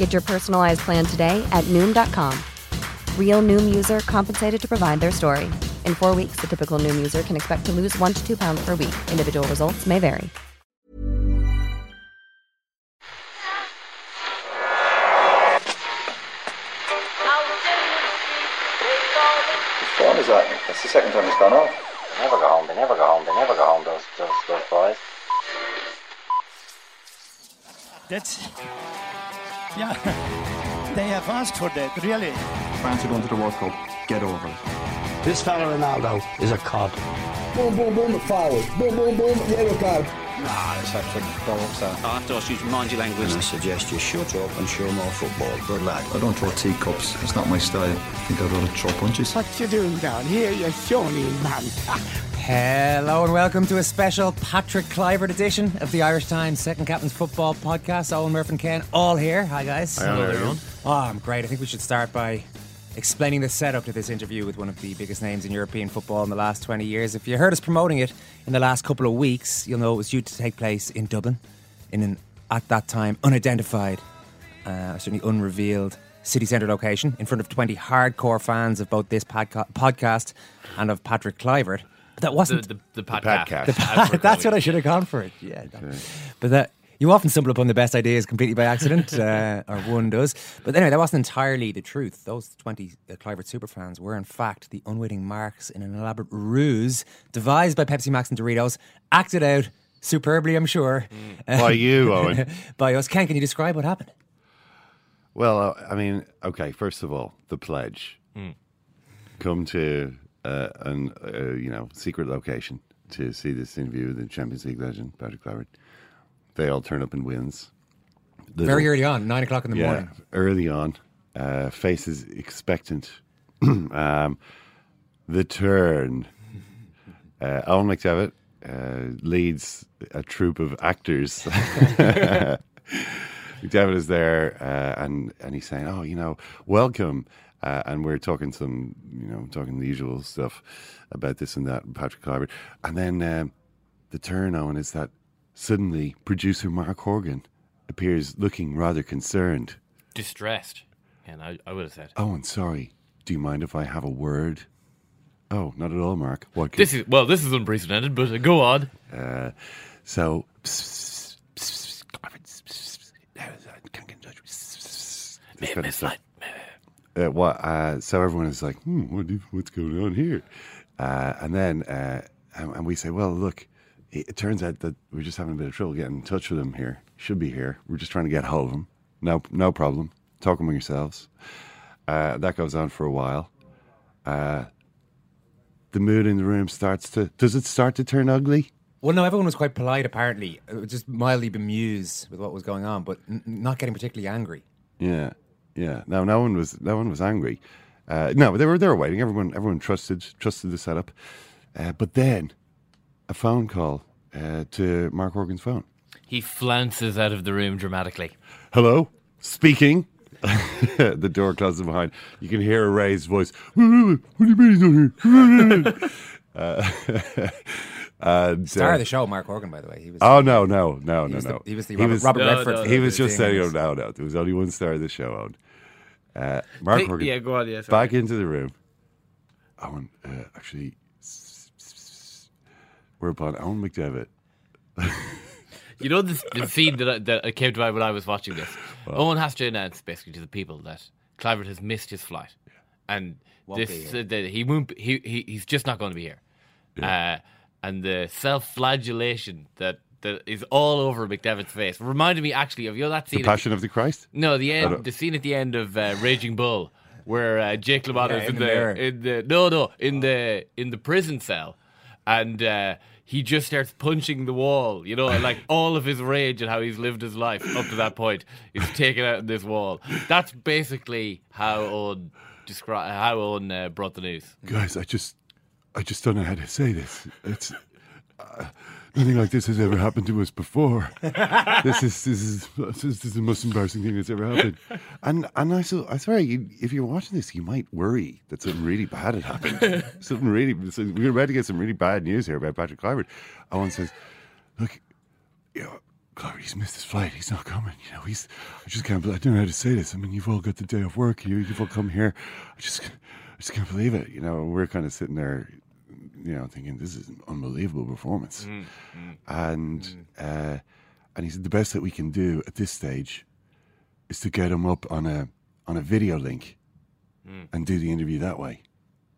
Get your personalized plan today at Noom.com. Real Noom user compensated to provide their story. In four weeks, the typical Noom user can expect to lose one to two pounds per week. Individual results may vary. Which one is that? That's the second time it's gone off. They never go home, they never go home, they never go home, those, those, those boys. That's. Yeah. They have asked for that, really. France are going to the World Cup. Get over it. This fella Ronaldo is a cod. Boom, boom, boom, forward. Boom, boom, boom, yellow card. Nah, it's actually bollocks that. I have to ask you to mind your language. And I suggest you shut up and show more football. Good lad. I don't throw teacups. It's not my style. I think I'd rather throw punches. What you doing down here, you shawny man? Hello and welcome to a special Patrick Kluivert edition of the Irish Times Second Captain's Football Podcast. Owen Murphy and Ken Early here. Hi guys. Hello, everyone. Oh, I'm great. I think we should start by explaining the setup to this interview with one of the biggest names in European football in the last 20 years. If you heard us promoting it in the last couple of weeks, you'll know it was due to take place in Dublin in an, at that time, unidentified, uh, certainly unrevealed city centre location in front of 20 hardcore fans of both this podca- podcast and of Patrick Kluivert. But that wasn't The, the, the podcast. podcast. the That's what That's what I should have gone for it. Yeah, no. but that you often stumble upon the best ideas completely by accident, uh, or one does. But anyway, that wasn't entirely the truth. Those twenty uh, Kluivert superfans were, in fact, the unwitting marks in an elaborate ruse devised by Pepsi Max and Doritos, acted out superbly, I'm sure, By you, Owen. by us. Ken, can you describe what happened? Well, uh, I mean, okay. First of all, the pledge: come to uh, an uh, you know secret location to see this interview with the Champions League legend Patrick Kluivert. They all turn up in wins. Little- Very early on, nine o'clock in the yeah, morning. early on. Uh, faces expectant. um, the turn. Uh, Owen McDevitt uh, leads a troupe of actors. McDevitt is there, uh, and and he's saying, "Oh, you know, welcome." Uh, and we're talking some, you know, talking the usual stuff about this and that, and Patrick Kluivert. And then um, the turn, on is that suddenly producer Mark Horgan appears looking rather concerned. Distressed. And I, I would have said. Oh, and sorry. Do you mind if I have a word? Oh, not at all, Mark. What? This is well. This is unprecedented, but uh, go on. Uh, so. This kind of stuff. Uh, what? Uh, so everyone is like, hmm, what do, what's going on here? Uh, and then, uh, and, and we say, well, look, it, it turns out that we're just having a bit of trouble getting in touch with him here. Should be here. We're just trying to get hold of him. No, no problem. Talk among yourselves. Uh, that goes on for a while. Uh, the mood in the room starts to. Does it start to turn ugly? Well, no, everyone was quite polite, apparently, just mildly bemused with what was going on, but n- not getting particularly angry. Yeah, yeah. No, no one was. No one was angry. Uh, no, they were. They were waiting. Everyone. Everyone trusted. Trusted the setup. Uh, but then, a phone call uh, to Mark Horgan's phone. He flounces out of the room dramatically. Hello, speaking. the door closes behind. You can hear a raised voice. What do you mean he's not here? uh, and, Star uh, of the show, Mark Horgan, by the way. He was. Oh no, no, no, He no, was the- no. he was the Robert- Robert No, Redford. no, he was just saying, oh, no, no. There was only one star of the show on. Uh, Mark Hey, Horgan. yeah, go on, yeah, sorry. back into the room. Owen, uh, actually, whereupon Owen McDevitt. You know the, the scene that, I, that came to mind when I was watching this. Owen has to announce basically to the people that Kluivert has missed his flight, and Won't this uh, that he won't. be- He, he he's just not going to be here. Uh, and the self-flagellation that that is all over McDevitt's face reminded me actually of you know that scene. The Passion of the Christ. No, the end, the scene at the end of uh, Raging Bull, where uh, Jake LaMotta Yeah, is in in, the the, in the no no in the in the prison cell, and uh, he just starts punching the wall. You know, and, like all of his rage and how he's lived his life up to that point is taken out in this wall. That's basically how Owen describe how Owen uh, brought the news. Guys, I just, I just don't know how to say this. It's uh, nothing like this has ever happened to us before. this is this is this is the most embarrassing thing that's ever happened. And and I so I swear, you, if you're watching this, you might worry that something really bad had happened. something really. So we're about to get some really bad news here about Patrick Kluivert. Owen says, "Look, you know, Kluivert, he's missed his flight. He's not coming. You know, he's. I just can't. believe I don't know how to say this. I mean, you've all got the day off work. You, you've all come here. I just, I just can't believe it. You know, we're kind of sitting there, you know, thinking this is an unbelievable performance, mm, mm, and mm. uh, and he said the best that we can do at this stage is to get him up on a on a video link and do the interview that way.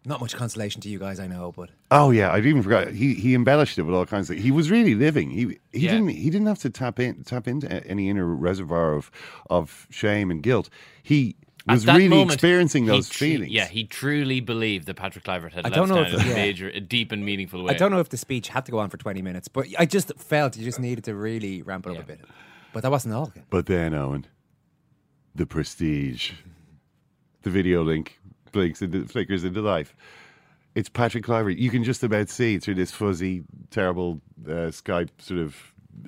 Not much consolation to you guys, I know, but Oh yeah, I'd even forgot. He he embellished it with all kinds of. He was really living. He he Yeah. didn't he didn't have to tap in tap into any inner reservoir of of shame and guilt. He At was really moment, experiencing those tru- feelings. Yeah, he truly believed that Patrick Kluivert had I don't us know down if- in a yeah. major, a deep and meaningful way. I don't know if the speech had to go on for 20 minutes, but I just felt you just needed to really ramp it up a bit. But that wasn't all. But then Owen, the prestige, the video link blinks into flickers into life. It's Patrick Kluivert. You can just about see through this fuzzy, terrible uh, Skype sort of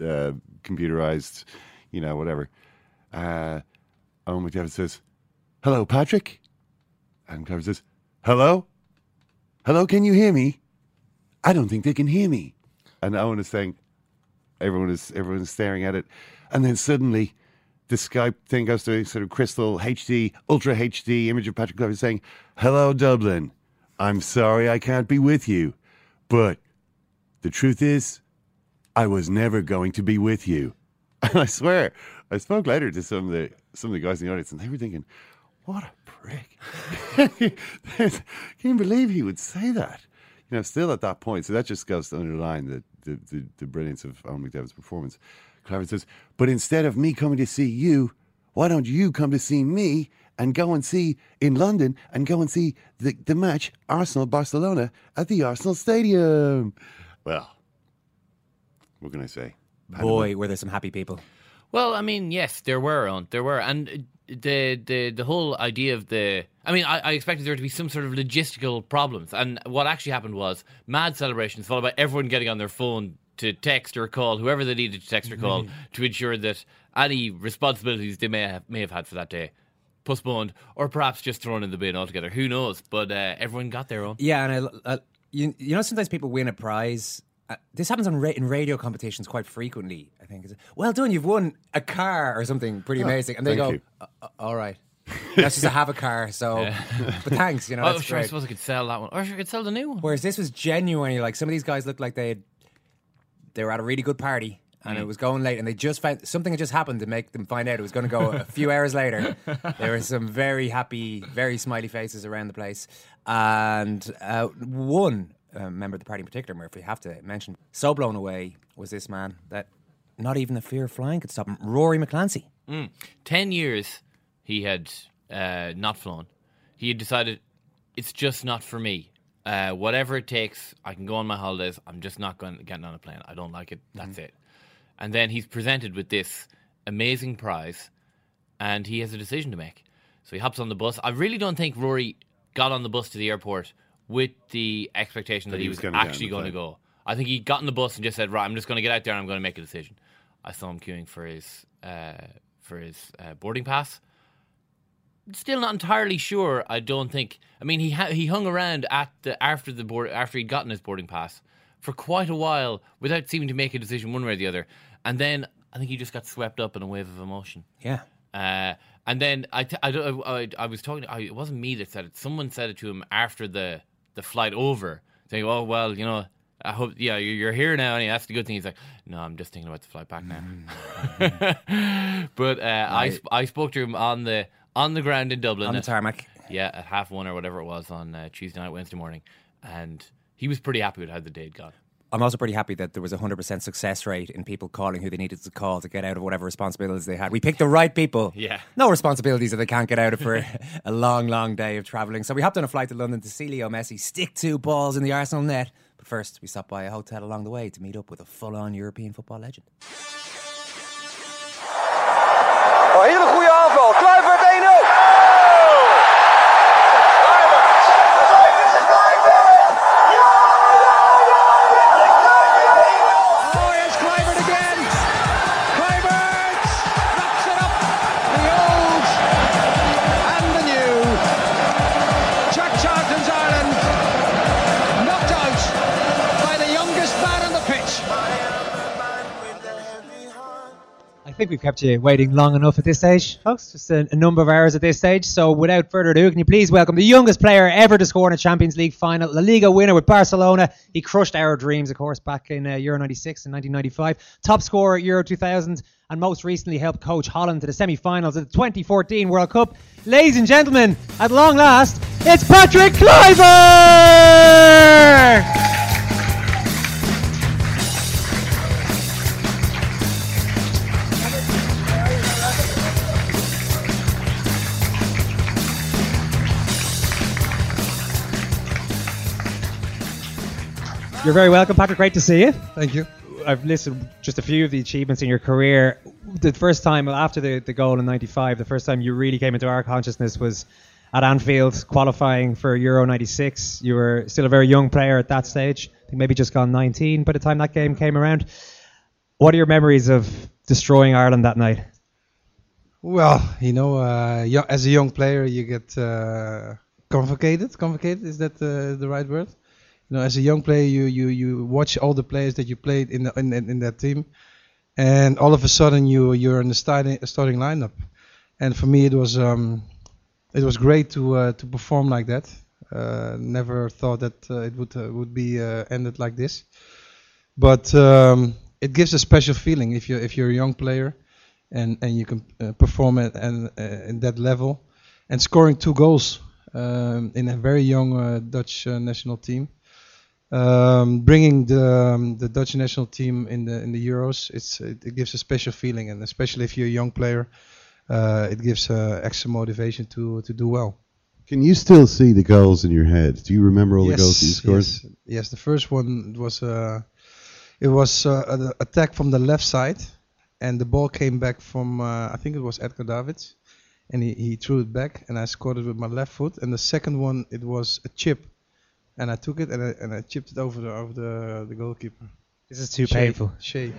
uh, computerized, you know, whatever. Uh, Owen McDevitt says, "Hello, Patrick," and Kluivert says, "Hello, hello. Can you hear me? I don't think they can hear me." And Owen is saying, everyone is everyone is staring at it, and then suddenly the Skype thing goes to a sort of crystal HD, ultra HD image of Patrick Kluivert saying, "Hello, Dublin. I'm sorry I can't be with you, but the truth is, I was never going to be with you." And I swear, I spoke later to some of the some of the guys in the audience, and they were thinking, "What a prick! Can you believe he would say that?" You know, still at that point. So that just goes to underline the the, the, the brilliance of Owen McDevitt's performance. Kluivert says, "But instead of me coming to see you, why don't you come to see me and go and see in London and go and see the, the match Arsenal Barcelona at the Arsenal Stadium?" Well, what can I say? Boy, were there some happy people. Well, I mean, yes, there were, there were, and the the the whole idea of the. I mean, I, I expected there to be some sort of logistical problems, and what actually happened was mad celebrations followed by everyone getting on their phone to text or call whoever they needed to text or call to ensure that any responsibilities they may have may have had for that day postponed or perhaps just thrown in the bin altogether. Who knows? But uh, everyone got their own. Yeah, and I, I, you, you know, sometimes people win a prize. Uh, this happens on ra- in radio competitions quite frequently. I think. Well done, you've won a car or something pretty Oh, amazing, and they go. "Uh, uh, "All right, that's just to have a car." So, but thanks, you know. oh, that's sure, I great. suppose I could sell that one, or sure, I could sell the new one. Whereas this was genuinely like some of these guys looked like they had, they were at a really good party and Mm. it was going late and they just found something had just happened to make them find out it was going to go a few hours later. There were some very happy, very smiley faces around the place, and uh, one uh, member of the party in particular, Murphy, have to mention, so blown away was this man that not even the fear of flying could stop him. Rory McClancy. Mm. Ten years he had uh, not flown. He had decided it's just not for me. Uh, whatever it takes, I can go on my holidays. I'm just not going getting on a plane. I don't like it. That's it. And then he's presented with this amazing prize, and he has a decision to make. So he hops on the bus. I really don't think Rory got on the bus to the airport with the expectation that, he was, gonna actually going to go. I think he got on the bus and just said, "Right, I'm just going to get out there and I'm going to make a decision." I saw him queuing for his uh, for his uh, boarding pass. Still not entirely sure. I don't think. I mean, he ha- he hung around at the after the board after he'd gotten his boarding pass for quite a while without seeming to make a decision one way or the other. And then I think he just got swept up in a wave of emotion. Yeah. Uh, and then I, I, don't- I, I was talking. I, it wasn't me that said it. Someone said it to him after the the flight over, saying, "Oh well, you know, I hope yeah you're, you're here now." And that's the good thing. He's like, "No, I'm just thinking about the flight back now." but uh, I, I spoke to him on the on the ground in Dublin. On the at- tarmac. Yeah, at half one or whatever it was on uh, Tuesday night, Wednesday morning. And he was pretty happy with how the day had gone. I'm also pretty happy that there was a 100% success rate in people calling who they needed to call to get out of whatever responsibilities they had. We picked the right people. Yeah. No responsibilities that they can't get out of for a long, long day of travelling. So we hopped on a flight to London to see Leo Messi stick two balls in the Arsenal net. But first, we stopped by a hotel along the way to meet up with a full on European football legend. Oh, think we've kept you waiting long enough at this stage, folks. Just a, a number of hours at this stage. So, without further ado, can you please welcome the youngest player ever to score in a Champions League final, La Liga winner with Barcelona. He crushed our dreams, of course, back in uh, Euro 96 and 1995. Top scorer at Euro 2000, and most recently helped coach Holland to the semi finals of the 2014 World Cup. Ladies and gentlemen, at long last, it's Patrick Kluivert! You're very welcome, Patrick. Great to see you. Thank you. I've listed just a few of the achievements in your career. The first time after the, the goal in '95, the first time you really came into our consciousness was at Anfield, qualifying for Euro '96. You were still a very young player at that stage. I think maybe just gone 19 by the time that game came around. What are your memories of destroying Ireland that night? Well, you know, uh, as a young player, you get uh, convocated. Convocated is that uh, the right word? You know, as a young player, you you you watch all the players that you played in the, in, in that team, and all of a sudden you you're in the starting starting lineup. And for me, it was um, it was great to uh, to perform like that. Uh, never thought that uh, it would uh, would be uh, ended like this, but um, it gives a special feeling if you if you're a young player, and and you can uh, perform at and in that level, and scoring two goals um, in a very young Dutch national team. Um, bringing the um, the Dutch national team in the in the Euros, it's it, it gives a special feeling, and especially if you're a young player, uh, it gives uh, extra motivation to to do well. Can you still see the goals in your head? Do you remember all the goals you scored? Yes, yes. The first one was uh, it was uh, an attack from the left side, and the ball came back from uh, I think it was Edgar Davids, and he, he threw it back, and I scored it with my left foot. And the second one it was a chip, and I took it and I, and I chipped it over the over the the goalkeeper. This is too Shea- painful. Shea.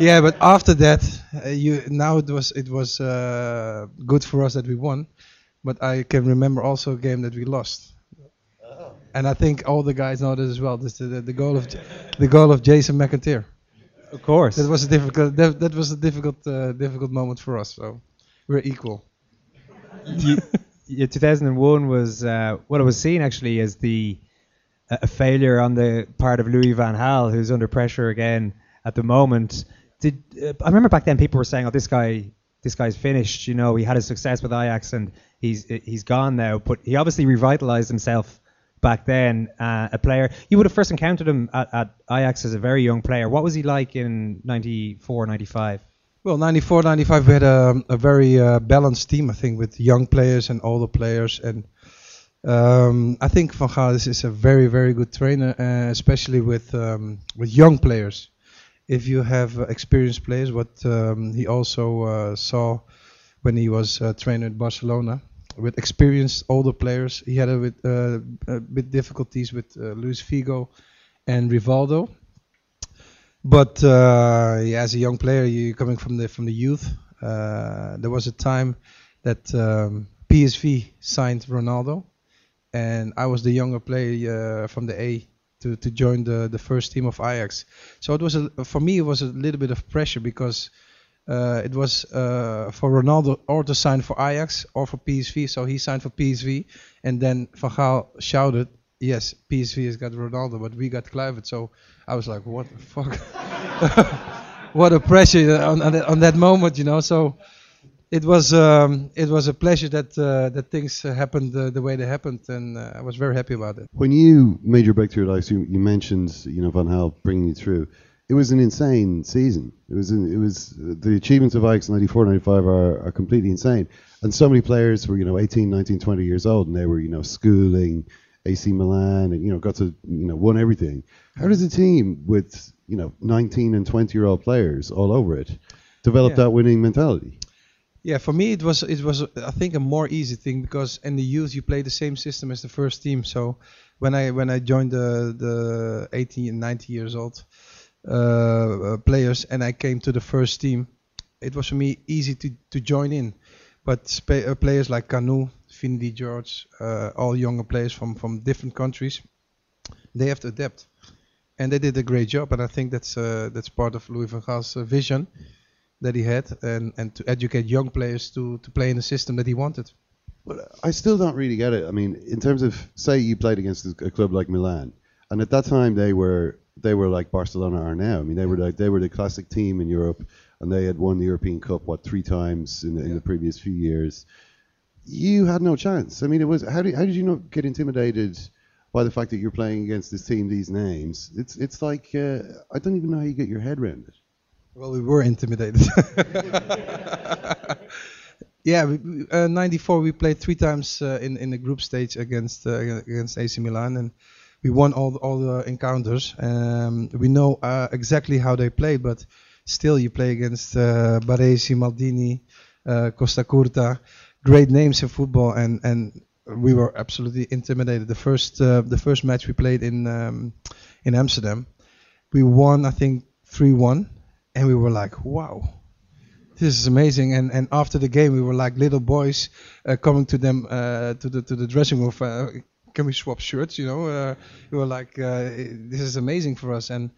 yeah, but after that, uh, you now it was it was uh, good for us that we won, but I can remember also a game that we lost. And I think all the guys know this as well. This the, the goal of the goal of Jason McAteer. Of course. That was a difficult that, that was a difficult uh, difficult moment for us. So we're equal. yeah, 2001 was uh, what I was seeing actually as the a failure on the part of Louis Van Gaal, who's under pressure again at the moment. Did uh, I remember back then people were saying, "Oh, this guy, this guy's finished." You know, he had a success with Ajax and he's he's gone now. But he obviously revitalized himself back then. Uh, a player you would have first encountered him at, at Ajax as a very young player. What was he like in 94, 95? Well, 94, 95, we had a, a very uh, balanced team, I think, with young players and older players. And um, I think Van Gaal is, is a very, very good trainer, uh, especially with um, with young players. If you have experienced players, what um, he also uh, saw when he was uh, trainer at Barcelona, with experienced older players, he had a bit, uh, a bit difficulties with uh, Luis Figo and Rivaldo. But uh, yeah, as a young player, you coming from the from the youth. There was a time that um, PSV signed Ronaldo, and I was the younger player uh, from the A to, to join the, the first team of Ajax. So it was a, for me it was a little bit of pressure because uh, it was uh, for Ronaldo or to sign for Ajax or for PSV. So he signed for PSV, and then Van Gaal shouted, "Yes, PSV has got Ronaldo, but we got Kluivert." So I was like, "What the fuck?" what a pressure on on that, on that moment, you know. So it was um, it was a pleasure that uh, that things uh, happened uh, the way they happened, and uh, I was very happy about it. When you made your breakthrough at Ajax, you, you mentioned you know Van Gaal bringing you through. It was an insane season. It was an, it was the achievements of Ajax 94, 95 are, are completely insane. And so many players were you know 18, 19, 20 years old, and they were you know schooling AC Milan, and you know got to you know won everything. How does a team with you know 19 and 20 year old players all over it develop Yeah. that winning mentality? Yeah, for me it was it was I think a more easy thing because in the youth you play the same system as the first team. So when I when I joined the the 18 and 19 years old uh, uh, players and I came to the first team, it was for me easy to to join in. But uh, players like Kanu, Finidi George, uh, all younger players from from different countries, they have to adapt, and they did a great job. And I think that's uh, that's part of Louis van Gaal's uh, vision that he had and, and to educate young players to, to play in the system that he wanted. But I still don't really get it. I mean, in terms of say you played against a club like Milan, and at that time they were they were like Barcelona are now. I mean, they were like they were the classic team in Europe, and they had won the European Cup what three times in the, in the previous few years. You had no chance. I mean, it was how did how did you not get intimidated by the fact that you're playing against this team, these names? It's it's like uh, I don't even know how you get your head around it. Well, we were intimidated. yeah, we, uh, 94 we played three times uh, in in the group stage against uh, against AC Milan and we won all the, all the encounters. Um, we know uh, exactly how they play, but still you play against uh, Baresi, Maldini, uh, Costacurta, great names in football, and and we were absolutely intimidated. The first the first match we played in um, in Amsterdam, we won I think three one, and we were like, wow. This is amazing, and and after the game we were like little boys uh, coming to them uh, to the to the dressing room. Uh, can we swap shirts? You know, uh, we were like, uh, this is amazing for us. And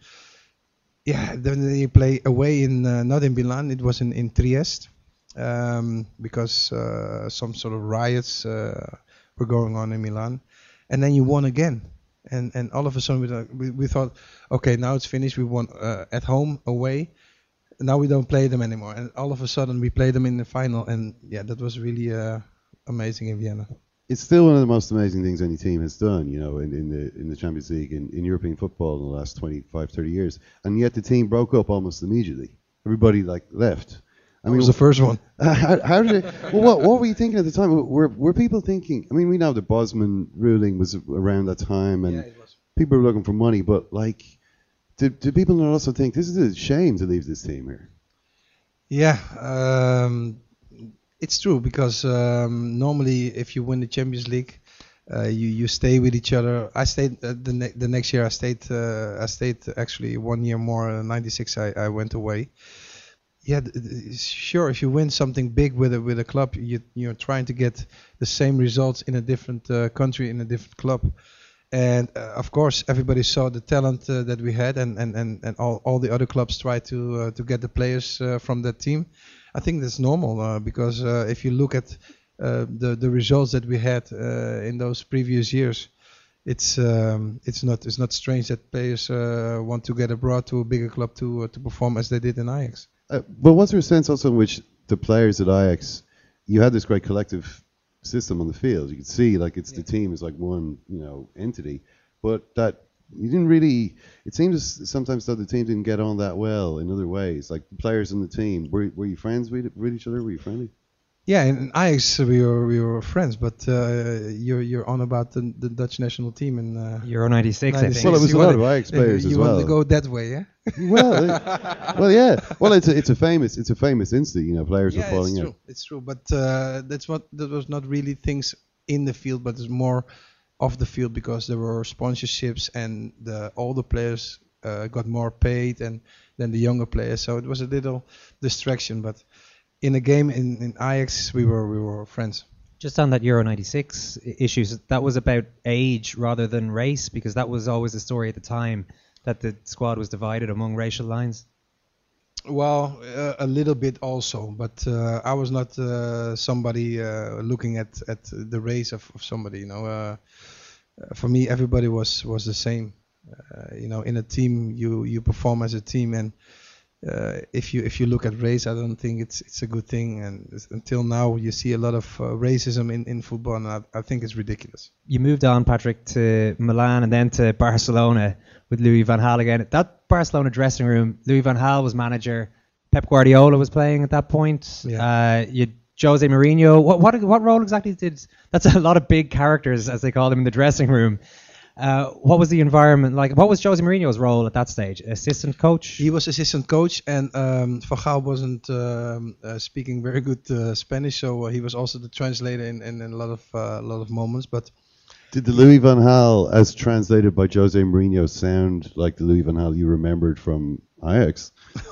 yeah, then they play away in uh, not in Milan, it was in in Trieste, um, because some sort of riots were going on in Milan, and then you won again, and and all of a sudden we thought, we, we thought, okay, now it's finished. We won at home, away. Now we don't play them anymore, and all of a sudden we play them in the final, and yeah, that was really uh, amazing in Vienna. it's still one of the most amazing things any team has done, you know, in, in the in the Champions League in, in European football in the last 25, 30 years. And yet the team broke up almost immediately. Everybody like left. I mean, it was the first one. How, how did it? Well, what, what were you thinking at the time? Were were people thinking? I mean, we know the Bosman ruling was around that time, and people were looking for money. But like, did, did people not also think this is a shame to leave this team here? Yeah, um, it's true because um, normally if you win the Champions League, uh, you you stay with each other. I stayed uh, the ne- the next year. I stayed uh, I stayed actually one year more. Uh, '96 I, I went away. Yeah, th- th- sure. If you win something big with a with a club, you you're trying to get the same results in a different uh, country in a different club. And uh, of course, everybody saw the talent uh, that we had, and, and, and, and all, all the other clubs tried to uh, to get the players uh, from that team. I think that's normal uh, because uh, if you look at the the results that we had in those previous years, it's um, it's not it's not strange that players want to get abroad to a bigger club to to perform as they did in Ajax. But was there a sense also in which the players at Ajax, you had this great collective system on the field. You could see like it's the team is like one you know entity, but that you didn't really. It seemed as sometimes that the team didn't get on that well in other ways. Like the players in the team, were were you friends with with each other? Were you friendly? Yeah, in Ajax we were we were friends, but uh, you're you're on about the, the Dutch national team in uh, Euro 96, I think. Well, it was You a lot wanna- of Ajax players as well. you want to go that way, yeah? well, it- well, yeah. Well, it's a, it's a famous it's a famous incident. You know, players yeah, were falling it's out. true. It's true, but uh, that's what that was not really things in the field, but it's more off the field because there were sponsorships and the older players uh, got more paid and than the younger players, so it was a little distraction. But in a game in, in Ajax, we were we were friends. Just on that Euro 96 issues, that was about age rather than race because that was always the story at the time that the squad was divided among racial lines. Well, uh, a little bit also, but uh, I was not uh, somebody uh, looking at, at the race of, of somebody. You know, uh, uh, for me, everybody was was the same. Uh, you know, in a team, you you perform as a team, and uh, if you if you look at race, I don't think it's it's a good thing. And until now, you see a lot of uh, racism in, in football, and I, I think it's ridiculous. You moved on, Patrick, to Milan and then to Barcelona with Louis van Gaal again. That Barcelona dressing room, Louis van Gaal was manager. Pep Guardiola was playing at that point. Uh, you Jose Mourinho. What what what role exactly did? That's a lot of big characters, as they call them, in the dressing room. Uh, what was the environment like? What was Jose Mourinho's role at that stage? Assistant coach. He was assistant coach, and um, Van Gaal wasn't um, uh, speaking very good uh, Spanish, so uh, he was also the translator in, in, in a lot of uh, a lot of moments. But Did the Louis van Gaal, as translated by Jose Mourinho, sound like the Louis van Gaal you remembered from Ajax?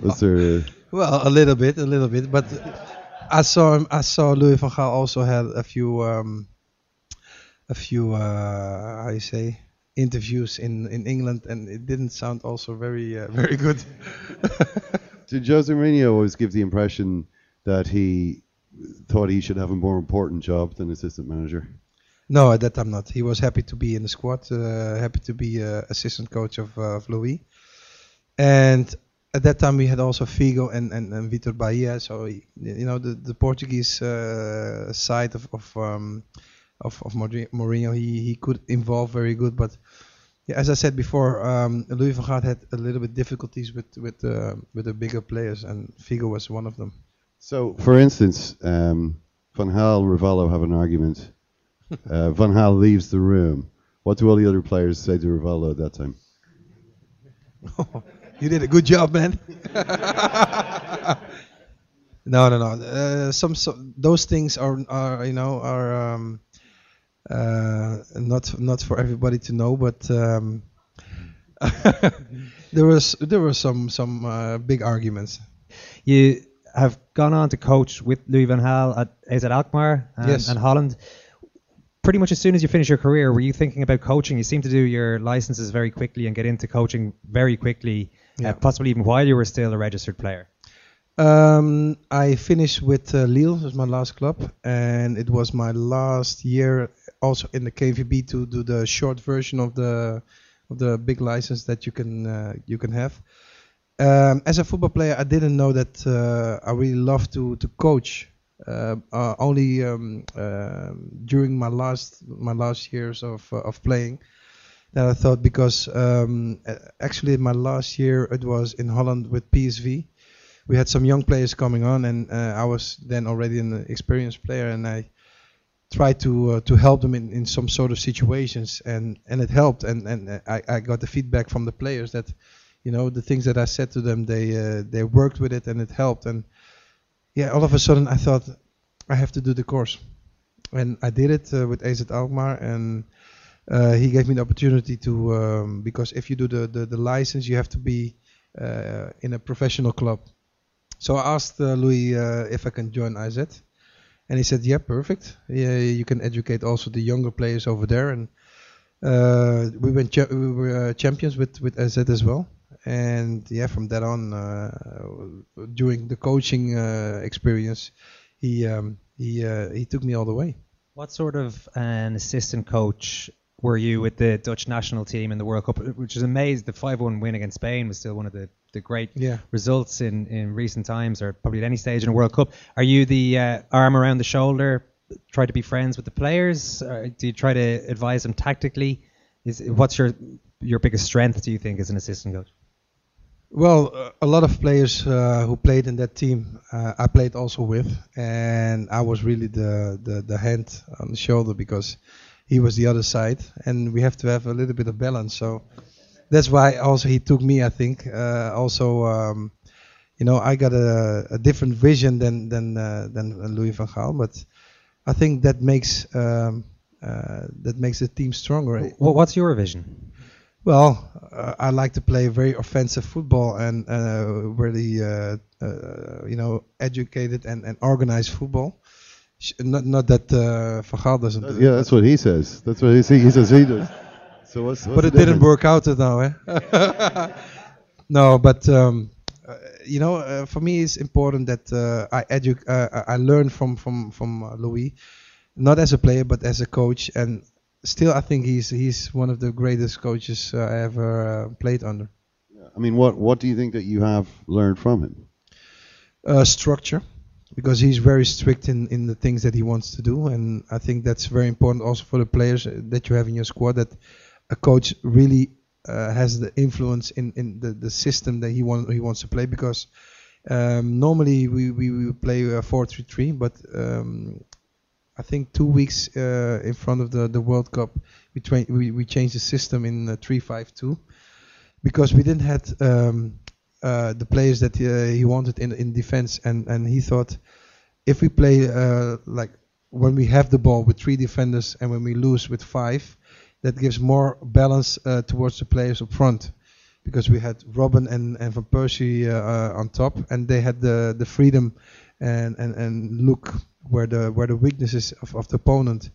Was there? A, Well, a little bit, a little bit, but I saw him. I saw Louis van Gaal also had a few, um, a few, uh, how you say, interviews in, in England, and it didn't sound also very, uh, very good. did Jose Mourinho always give the impression that he thought he should have a more important job than assistant manager? No, at that time not. He was happy to be in the squad, uh, happy to be uh, assistant coach of, uh, of Louis. And at that time we had also Figo and, and, and Vitor Baía. So he, you know the the Portuguese uh, side of of um, of, of Mourinho, Mourinho, he he could involve very good. But yeah, as I said before, um, Louis van Gaal had a little bit difficulties with with uh, with the bigger players, and Figo was one of them. So, for instance, um, Van Gaal, Rivaldo have an argument. uh, Van Gaal leaves the room. What do all the other players say to Rivaldo at that time? You did a good job, man. no, no, no. Uh, some, some those things are, are you know are um, uh, not not for everybody to know, but um, there was there were some some uh, big arguments. You have gone on to coach with Louis van Gaal at AZ Alkmaar and, Yes. and Holland. Pretty much as soon as you finish your career, were you thinking about coaching? You seem to do your licenses very quickly and get into coaching very quickly, Yeah. uh, possibly even while you were still a registered player. Um, I finished with uh, Lille, it was my last club, and it was my last year also in the KVB to do the short version of the of the big license that you can uh, you can have. Um, as a football player, I didn't know that uh, I really love to to coach. Uh, uh, only um, uh, during my last my last years of uh, of playing that I thought because um, actually my last year it was in Holland with PSV we had some young players coming on, and uh, I was then already an experienced player, and I tried to uh, to help them in, in some sort of situations, and, and it helped, and and uh, I, I got the feedback from the players that, you know, the things that I said to them, they uh, they worked with it, and it helped, and yeah, all of a sudden I thought I have to do the course, and I did it uh, with AZ Alkmaar, and uh, he gave me the opportunity to um, because if you do the, the, the license, you have to be in a professional club. So I asked uh, Louis uh, if I can join AZ, and he said, "Yeah, perfect. Yeah, you can educate also the younger players over there." And uh, we went cha- we were uh, champions with with AZ as well. And yeah, from that on, during the coaching experience, he um, he he took me all the way. What sort of an assistant coach were you with the Dutch national team in the World Cup, which is amazing. The 5-1 win against Spain was still one of the, the great Yeah. results in, in recent times, or probably at any stage in a World Cup. Are you the uh, arm around the shoulder, try to be friends with the players? Or do you try to advise them tactically? Is what's your your biggest strength? Do you think as an assistant coach? Well, uh, a lot of players uh, who played in that team, uh, I played also with, and I was really the, the the hand on the shoulder because he was the other side, and we have to have a little bit of balance. So that's why also he took me. I think uh, also, um, you know, I got a, a different vision than than uh, than Louis van Gaal, but I think that makes um, uh, that makes the team stronger. What, what's your vision? Well, uh, I like to play very offensive football and uh, really, uh, uh, you know, educated and, and organized football. Not not that uh, Van Gaal doesn't. do it, yeah, that's what he says. That's what he, he says he does. So what's, what's but it didn't work out at now, eh? no, but um, uh, you know, uh, for me, it's important that uh, I edu- uh, I learn from from from uh, Louis, not as a player but as a coach, and still, I think he's he's one of the greatest coaches uh, I ever uh, played under. I mean, what what do you think that you have learned from him? uh, structure because he's very strict in, in the things that he wants to do and I think that's very important also for the players uh, that you have in your squad that a coach really uh, has the influence in, in the, the system that he want, he wants to play because um, normally we, we, we play a 4-3-3 but um, I think two weeks uh, in front of the, the World Cup we, tra- we we changed the system in uh, 3-5-2 because we didn't have um, uh, the players that uh, he wanted in in defense, and and he thought if we play uh, like when we have the ball with three defenders and when we lose with five, that gives more balance uh, towards the players up front, because we had Robben and and Van Persie uh, on top, and they had the the freedom and and and look where the where the weaknesses of, of the opponent.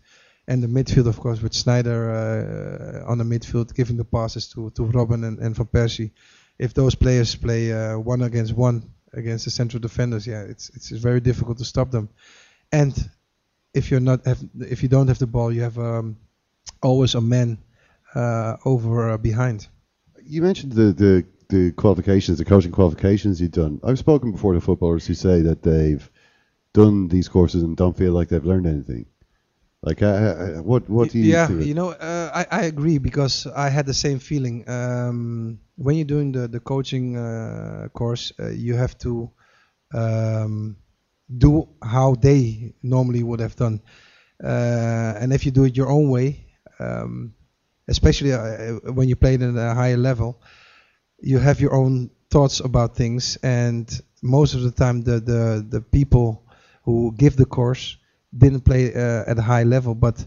And the midfield, of course, with Sneijder uh, on the midfield, giving the passes to, to Robben and, and Van Persie if those players play uh, one against one against the central defenders, yeah, it's it's very difficult to stop them. And if you're not have, if you don't have the ball, you have um, always a man uh, over uh, behind. You mentioned the, the the qualifications, the coaching qualifications you've done. I've spoken before to footballers who say that they've done these courses and don't feel like they've learned anything. Like, uh, uh, what what do you? Yeah, you know, uh, I I agree because I had the same feeling. Um, when you're doing the the coaching uh, course, uh, you have to um, do how they normally would have done, uh, and if you do it your own way, um, especially when you play it at a higher level, you have your own thoughts about things, and most of the time, the the the people who give the course didn't play uh, at a high level, but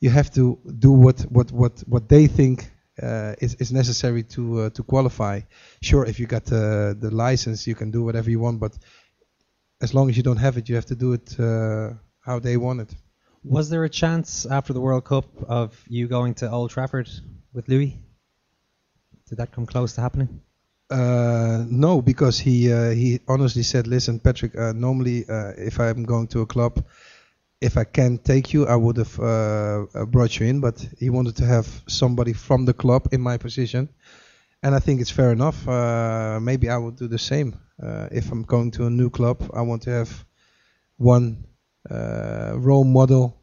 you have to do what what what what they think uh, is is necessary to uh, to qualify. Sure, if you got the the license, you can do whatever you want, but as long as you don't have it, you have to do it uh, how they want it. Was there a chance after the World Cup of you going to Old Trafford with Louis? Did that come close to happening? Uh, no, because he uh, he honestly said, "Listen, Patrick. Uh, normally, uh, if I'm going to a club, if I can take you, I would have uh, uh, brought you in. But he wanted to have somebody from the club in my position, and I think it's fair enough. Maybe I would do the same. If I'm going to a new club, I want to have one Uh, role model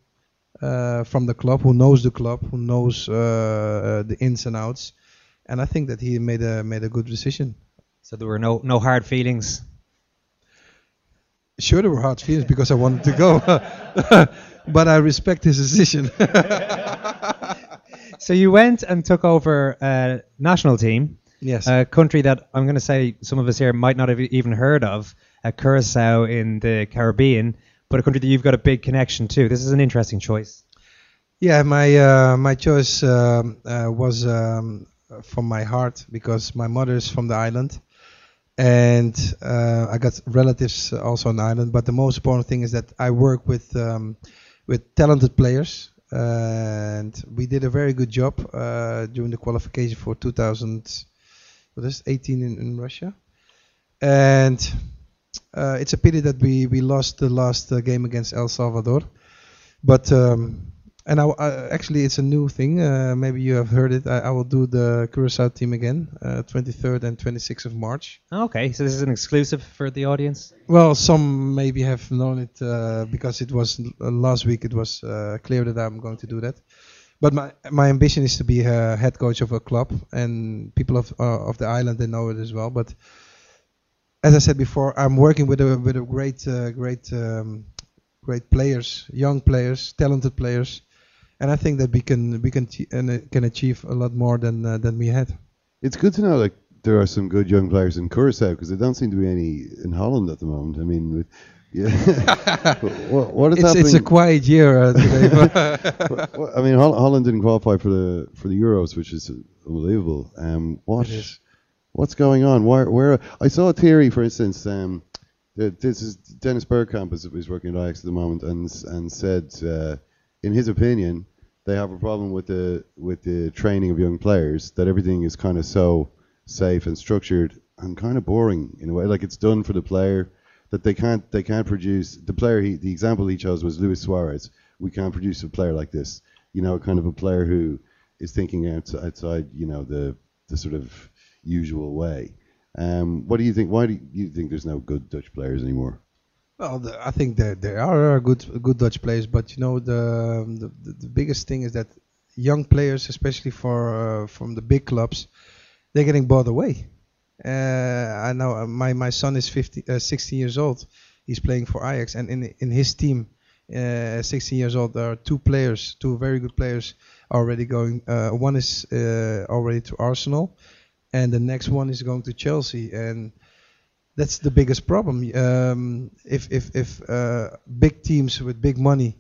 uh, from the club who knows the club, who knows uh, uh, the ins and outs, and I think that he made a made a good decision. So there were no no hard feelings Sure, there were hard feelings because I wanted to go, but I respect his decision. so you went and took over a national team. Yes. A country that I'm going to say some of us here might not have even heard of, a Curacao in the Caribbean, but a country that you've got a big connection to. This is an interesting choice. Yeah, my uh, my choice um, uh, was um, from my heart because my mother is from the island and uh, I got relatives also on the island. But the most important thing is that I work with um, with talented players, and we did a very good job uh, during the qualification for 2000. What is 18 in, in Russia? And uh, it's a pity that we we lost the last uh, game against El Salvador, but. Um, and I, I, actually, it's a new thing. Uh, maybe you have heard it. I, I will do the Curacao team again, uh, 23rd and 26th of March. Okay, so this is an exclusive for the audience. Well, some maybe have known it uh, because it was uh, last week. It was uh, clear that I'm going to do that. But my my ambition is to be a head coach of a club, and people of uh, of the island they know it as well. But as I said before, I'm working with a with a great great um, great players, young players, talented players and I think that we can we can uh, can achieve a lot more than uh, than we had. It's good to know like there are some good young players in Curacao because there don't seem to be any in Holland at the moment. I mean. Yeah. what, what is it's, happening? It's a quiet year uh, today. I mean, Holland didn't qualify for the for the Euros, which is unbelievable. Um, what what's going on? Where where I saw a theory, for instance. Um, this is Dennis Bergkamp is, is working at Ajax at the moment, and and said, uh, in his opinion, they have a problem with the with the training of young players that everything is kind of so safe and structured and kind of boring in a way like it's done for the player that they can't they can't produce the player he the example he chose was Luis Suarez we can't produce a player like this you know kind of a player who is thinking outside, outside you know the the sort of usual way. Um, what do you think? Why do you think there's no good Dutch players anymore? Well, the, I think there there are good good Dutch players, but you know the the, the biggest thing is that young players, especially for uh, from the big clubs, they're getting bought away. Uh, I know uh, my my son is 50, uh, 16 years old. He's playing for Ajax, and in in his team, uh, 16 years old, there are two players, two very good players already going. Uh, one is already to Arsenal, and the next one is going to Chelsea, and that's the biggest problem. Um, if if if uh, big teams with big money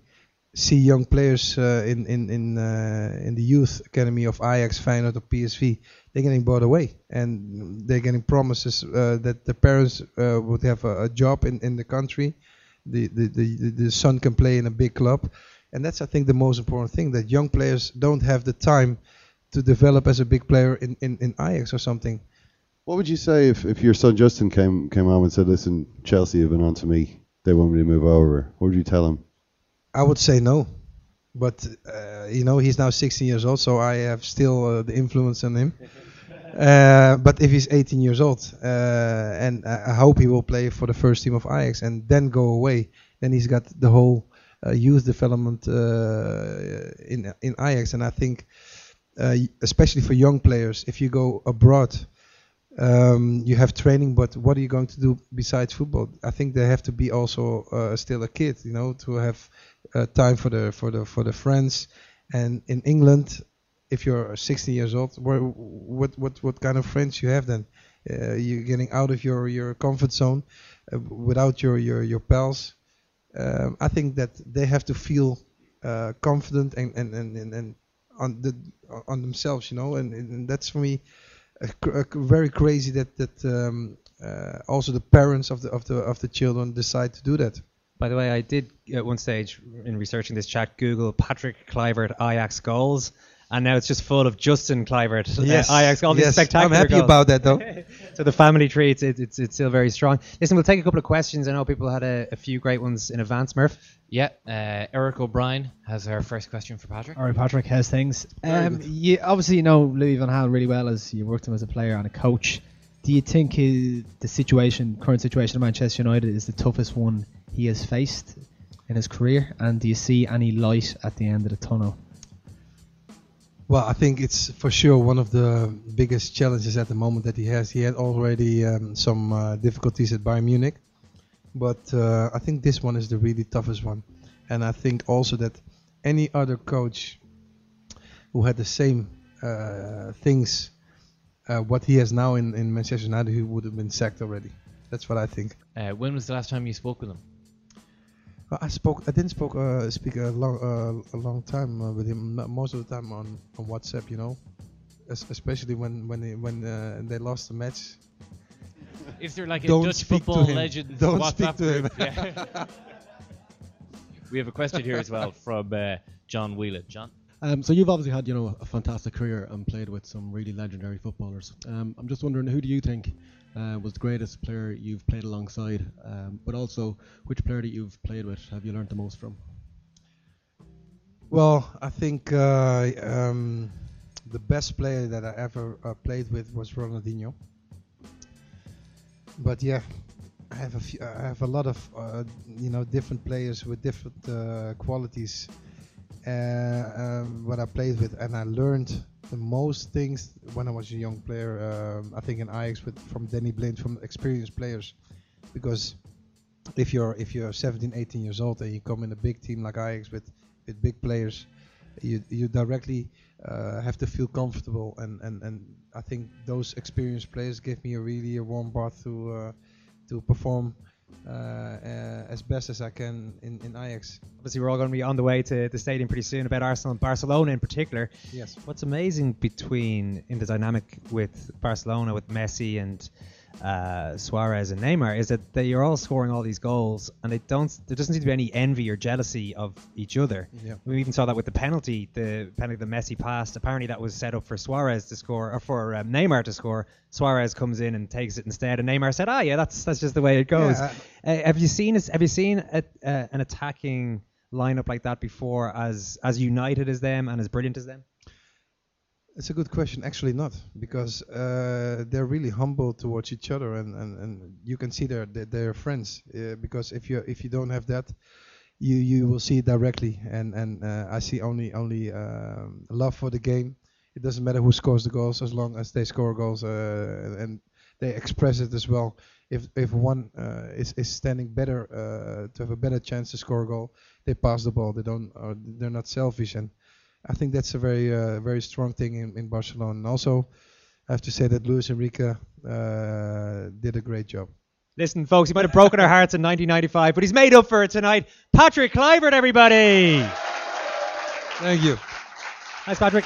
see young players uh, in in in uh, in the youth academy of Ajax, Feyenoord, or PSV, they're getting bought away, and they're getting promises uh, that the parents uh, would have a, a, job in, in the country, the, the the the son can play in a big club, and that's I think the most important thing that young players don't have the time to develop as a big player in, in, in Ajax or something. What would you say if, if your son Justin came came on and said, "Listen, Chelsea have been on to me. They want me to move over." What would you tell him? I would say no, but uh, you know he's now 16 years old, so I have still uh, the influence on him. Uh, but if he's 18 years old, uh, and I hope he will play for the first team of Ajax and then go away, then he's got the whole uh, youth development uh, in in Ajax, and I think especially for young players, if you go abroad. Um, you have training, but what are you going to do besides football? I think they have to be also still a kid, you know, to have uh, time for the for the for the friends. And in England, if you're 16 years old, what what what kind of friends you have then? Uh, you're getting out of your your comfort zone uh, without your your your pals. Um, I think that they have to feel uh, confident and and, and, and, and on the on themselves, you know, and, and that's for me very crazy that that um, uh, also the parents of the of the of the children decide to do that. By the way, I did at one stage in researching this chat Google Patrick Kluivert Ajax goals, and now it's just full of Justin Kluivert uh, yes. uh, Ajax all yes. these spectacular I'm happy goals. about that though. so the family tree, it's, it's it's still very strong. Listen, we'll take a couple of questions. I know people had a, a few great ones in advance. Murph. Yeah, uh, Eric O'Brien has our first question for Patrick. All right, Patrick, how's things? Um, you obviously you know Louis van Gaal really well as you worked him as a player and a coach. Do you think his, the situation, current situation of Manchester United, is the toughest one he has faced in his career? And do you see any light at the end of the tunnel? Well, I think it's for sure one of the biggest challenges at the moment that he has. He had already um, some uh, difficulties at Bayern Munich, but uh, I think this one is the really toughest one. And I think also that any other coach who had the same uh, things, uh, what he has now in, in Manchester United, he would have been sacked already. That's what I think. Uh, when was the last time you spoke with him? I spoke. I didn't spoke uh, speak a long uh, a long time uh, with him. Most of the time on, on WhatsApp, you know, es- especially when when they, when uh, they lost the match. Is there like a Don't Dutch speak to football him. legend Don't WhatsApp speak to him. group? Yeah. we have a question here as well from uh, John Whelan. John. Um, so you've obviously had, you know, a fantastic career and played with some really legendary footballers. Um, I'm just wondering, who do you think uh, was the greatest player you've played alongside? Um, but also, which player that you've played with have you learned the most from? Well, I think uh, um, the best player that I ever uh, played with was Ronaldinho. But yeah, I have a few, I have a lot of uh, you know different players with different uh, qualities. Uh, um, what I played with, and I learned most things when I was a young player. Um, I think in Ajax with from Danny Blind, from experienced players, because if you're if you're 17, 18 years old and you come in a big team like Ajax with with big players, you you directly uh, have to feel comfortable and, and, and I think those experienced players give me a really a warm bath to uh, to perform Uh, uh, as best as I can in, in Ajax. Obviously, we're all going to be on the way to the stadium pretty soon about Arsenal and Barcelona in particular. Yes. What's amazing between in the dynamic with Barcelona with Messi and uh, Suarez and Neymar is that they are all scoring all these goals and they don't. There doesn't seem to be any envy or jealousy of each other. Yeah. We even saw that with the penalty, the penalty the Messi passed. Apparently, that was set up for Suarez to score or for um, Neymar to score. Suarez comes in and takes it instead, and Neymar said, "Ah, yeah, that's that's just the way it goes." Yeah, uh, have you seen? Have you seen a, uh, an attacking lineup like that before, as as united as them and as brilliant as them? It's a good question. Actually, not because uh, they're really humble towards each other, and, and, and you can see they're they're, friends. Uh, because if you if you don't have that, you you will see it directly. And and uh, I see only only um, love for the game. It doesn't matter who scores the goals as long as they score goals uh, and they express it as well. If if one uh, is is standing better uh, to have a better chance to score a goal, they pass the ball. They don't. They're not selfish and. I think that's a very uh, very strong thing in, in Barcelona. And also, I have to say that Luis Enrique uh, did a great job. Listen, folks, he might have broken our hearts in 1995, but he's made up for it tonight. Patrick Kluivert, everybody. Thank you. Thanks, Patrick.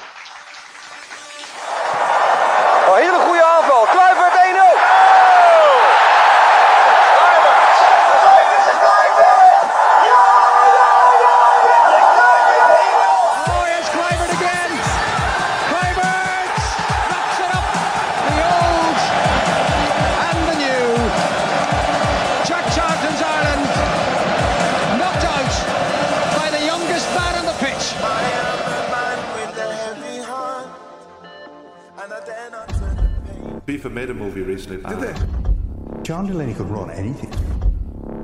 Made a. Ah. Did they? John Delaney could run anything.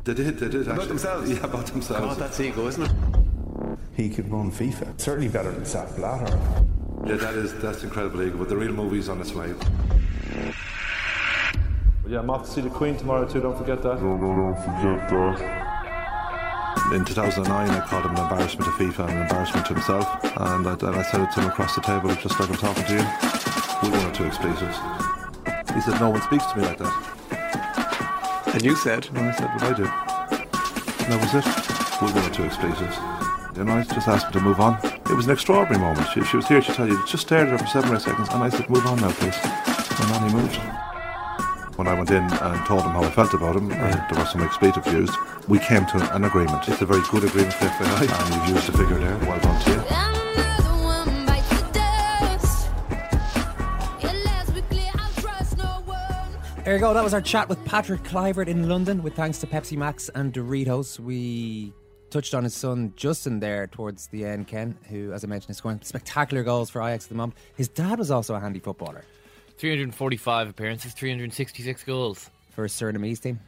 They did, they did. About actually. themselves? Yeah, about themselves. God, that's ego, isn't it? He could run FIFA. Certainly better than Sepp Blatter. Yeah, that is that's incredible ego, but the real movie's on its way. Yeah, I'm off to see the Queen tomorrow too. Don't forget that. No, no, don't forget that. In 2009, I called him an embarrassment to FIFA and an embarrassment to himself, and I, and I said it to him across the table, just like I'm talking to you, with one or two expletives. He said, "No one speaks to me like that." And you said? And I said, "What I did." And that was it. With one or two expletives. And I just asked him to move on. It was an extraordinary moment. She, she was here, she'd tell you, just stared at her for seven or eight seconds, and I said, "Move on now, please." And then he moved. When I went in and told him how I felt about him, and there was some expletive used, we came to an agreement. It's a very good agreement for FAI, and you've used the figure there. Well done to you. There you go. That was our chat with Patrick Kluivert in London. With thanks to Pepsi Max and Doritos, we touched on his son Justin there towards the end. Ken, who, as I mentioned, is scoring spectacular goals for Ajax at the moment. His dad was also a handy footballer 345 appearances, 366 goals. for his Surinamese team.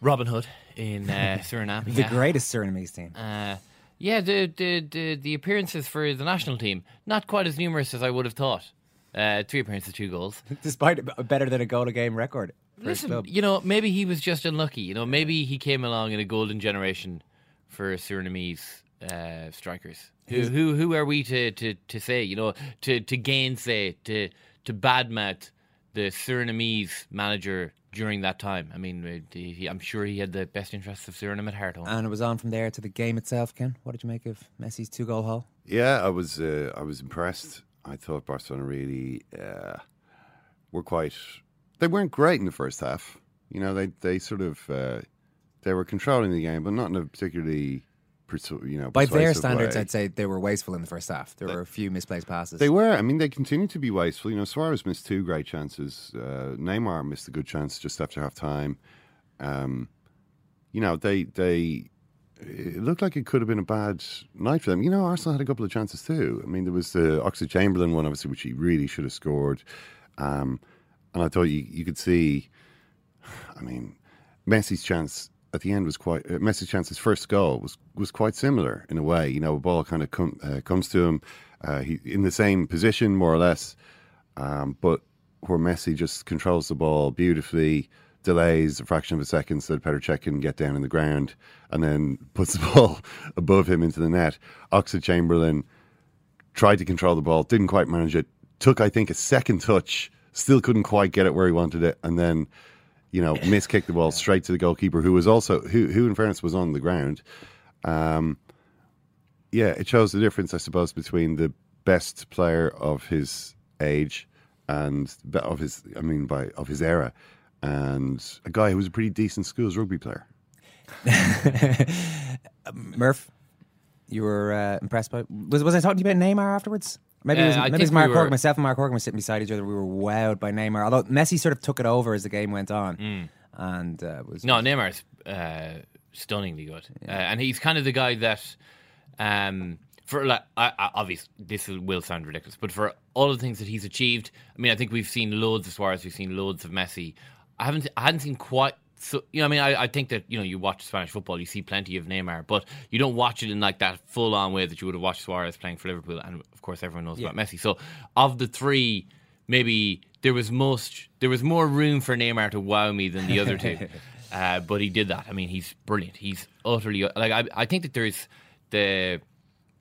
Robin Hood in uh, Suriname. The yeah. greatest Surinamese team. Uh, yeah, the, the the the appearances for the national team not quite as numerous as I would have thought. Uh, three appearances, two goals. Despite a- better than a goal a game record. For his Listen, club. you know, maybe he was just unlucky. You know, maybe he came along in a golden generation for Surinamese uh, strikers. Who, who who are we to, to, to say? You know, to to gainsay, to to badmouth the Surinamese manager during that time. I mean, uh, he, I'm sure he had the best interests of Suriname at heart. And it was on from there to the game itself, Ken. What did you make of Messi's two goal haul? Yeah, I was uh, I was impressed. I thought Barcelona really uh, were quite. They weren't great in the first half. You know, they they sort of uh, they were controlling the game, but not in a particularly, persu- you know, By their standards, way. I'd say they were wasteful in the first half. There were a few misplaced passes. They were. I mean, they continued to be wasteful. You know, Suarez missed two great chances. Uh, Neymar missed a good chance just after half time. Um, you know, they they it looked like it could have been a bad night for them. You know, Arsenal had a couple of chances too. I mean, there was the Oxlade Chamberlain one, obviously, which he really should have scored. Um, and I thought you you could see. I mean, Messi's chance at the end was quite. Uh, Messi's chance, his first goal was was quite similar in a way. You know, a ball kind of com- uh, comes to him, uh, he in the same position more or less, um, but where Messi just controls the ball beautifully, delays a fraction of a second so that Petr Cech can get down in the ground, and then puts the ball above him into the net. Oxlade Chamberlain tried to control the ball, didn't quite manage it. Took, I think, a second touch, still couldn't quite get it where he wanted it, and then, you know, miskicked the ball straight to the goalkeeper, who was also who, who in fairness was on the ground. Um, yeah, it shows the difference, I suppose, between the best player of his age and of his, I mean, by of his era, and a guy who was a pretty decent schools rugby player. Murph, you were uh, impressed by. Was was I talking to you about Neymar afterwards? Maybe it was, I maybe it was Mark we Horgan. were- Myself and Mark Horgan were sitting beside each other. We were wowed by Neymar. Although Messi sort of took it over as the game went on, Mm. and uh, was No, Neymar's uh, stunningly good, uh, and he's kind of the guy that, um, for like, I, I, obviously this will sound ridiculous, but for all the things that he's achieved, I mean, I think we've seen loads of Suarez, we've seen loads of Messi. I haven't, I hadn't seen quite. So you know, I mean, I, I think that you know, you watch Spanish football, you see plenty of Neymar, but you don't watch it in like that full on way that you would have watched Suarez playing for Liverpool, and of course, everyone knows Yeah. about Messi. So, of the three, maybe there was most, there was more room for Neymar to wow me than the other two. Uh, but he did that. I mean, he's brilliant. He's utterly like. I, I think that there's the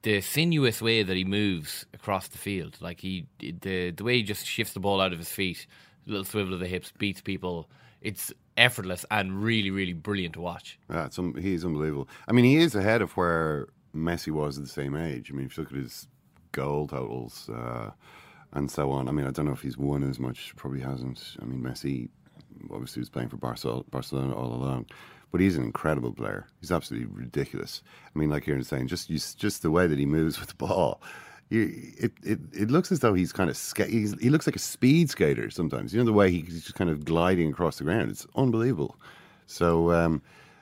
the sinuous way that he moves across the field. Like he the the way he just shifts the ball out of his feet, little swivel of the hips, beats people. It's effortless and really, really brilliant to watch. Yeah, un- he's unbelievable. I mean, he is ahead of where Messi was at the same age. I mean, if you look at his goal totals uh, and so on, I mean, I don't know if he's won as much. Probably hasn't. I mean, Messi obviously was playing for Barcelona all along, but he's an incredible player. He's absolutely ridiculous. I mean, like you're saying, just just the way that he moves with the ball. You, it, it it looks as though he's kind of ska- he's, he looks like a speed skater sometimes. You know the way he's just kind of gliding across the ground. It's unbelievable. So um,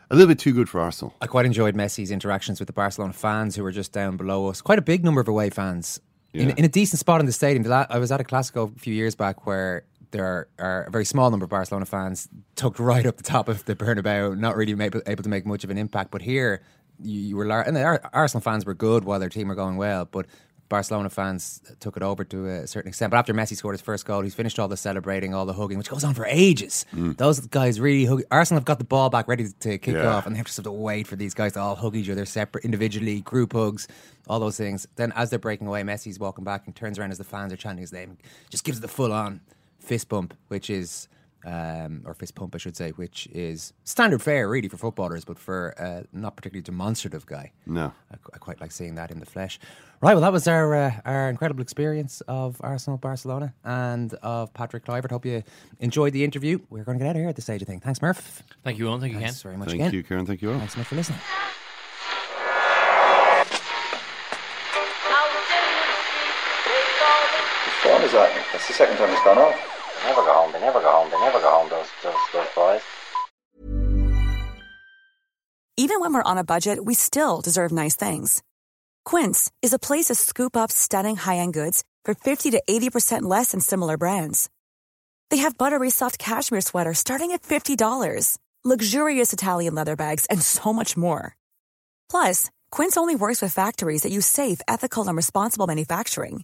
a little bit too good for Arsenal. I quite enjoyed Messi's interactions with the Barcelona fans who were just down below us. Quite a big number of away fans in, Yeah. in a decent spot in the stadium. The la- I was at a Clasico a few years back where there are, are a very small number of Barcelona fans tucked right up the top of the Bernabeu, not really able, able to make much of an impact. But here, you, you were lar- and the Ar- Arsenal fans were good while their team were going well, but. Barcelona fans took it over to a certain extent. But after Messi scored his first goal, he's finished all the celebrating, all the hugging, which goes on for ages. Mm. Those guys really hug. Arsenal have got the ball back ready to kick Yeah. off, and they have to sort of wait for these guys to all hug each other separate, individually, group hugs, all those things. Then, as they're breaking away, Messi's walking back and turns around as the fans are chanting his name, just gives it the full on fist bump, which is. Um, or fist pump, I should say, which is standard fare really for footballers, but for a not particularly demonstrative guy. No. I, I quite like seeing that in the flesh. Right, well, that was our uh, our incredible experience of Arsenal Barcelona and of Patrick Kluivert. Hope you enjoyed the interview. We're going to get out of here at this stage, I think. Thanks, Murph. Thank you, Eoin. Thank you, Thanks Ken. very much Thank again. you, Karen. Thank you all. Thanks so much for listening. His form is that. That's the second time he's gone off. They never go home. They never go home. They never go home. Those those those boys. Even when we're on a budget, we still deserve nice things. Quince is a place to scoop up stunning high-end goods for 50 to 80% less than similar brands. They have buttery soft cashmere sweaters starting at $50, luxurious Italian leather bags, and so much more. Plus, Quince only works with factories that use safe, ethical, and responsible manufacturing.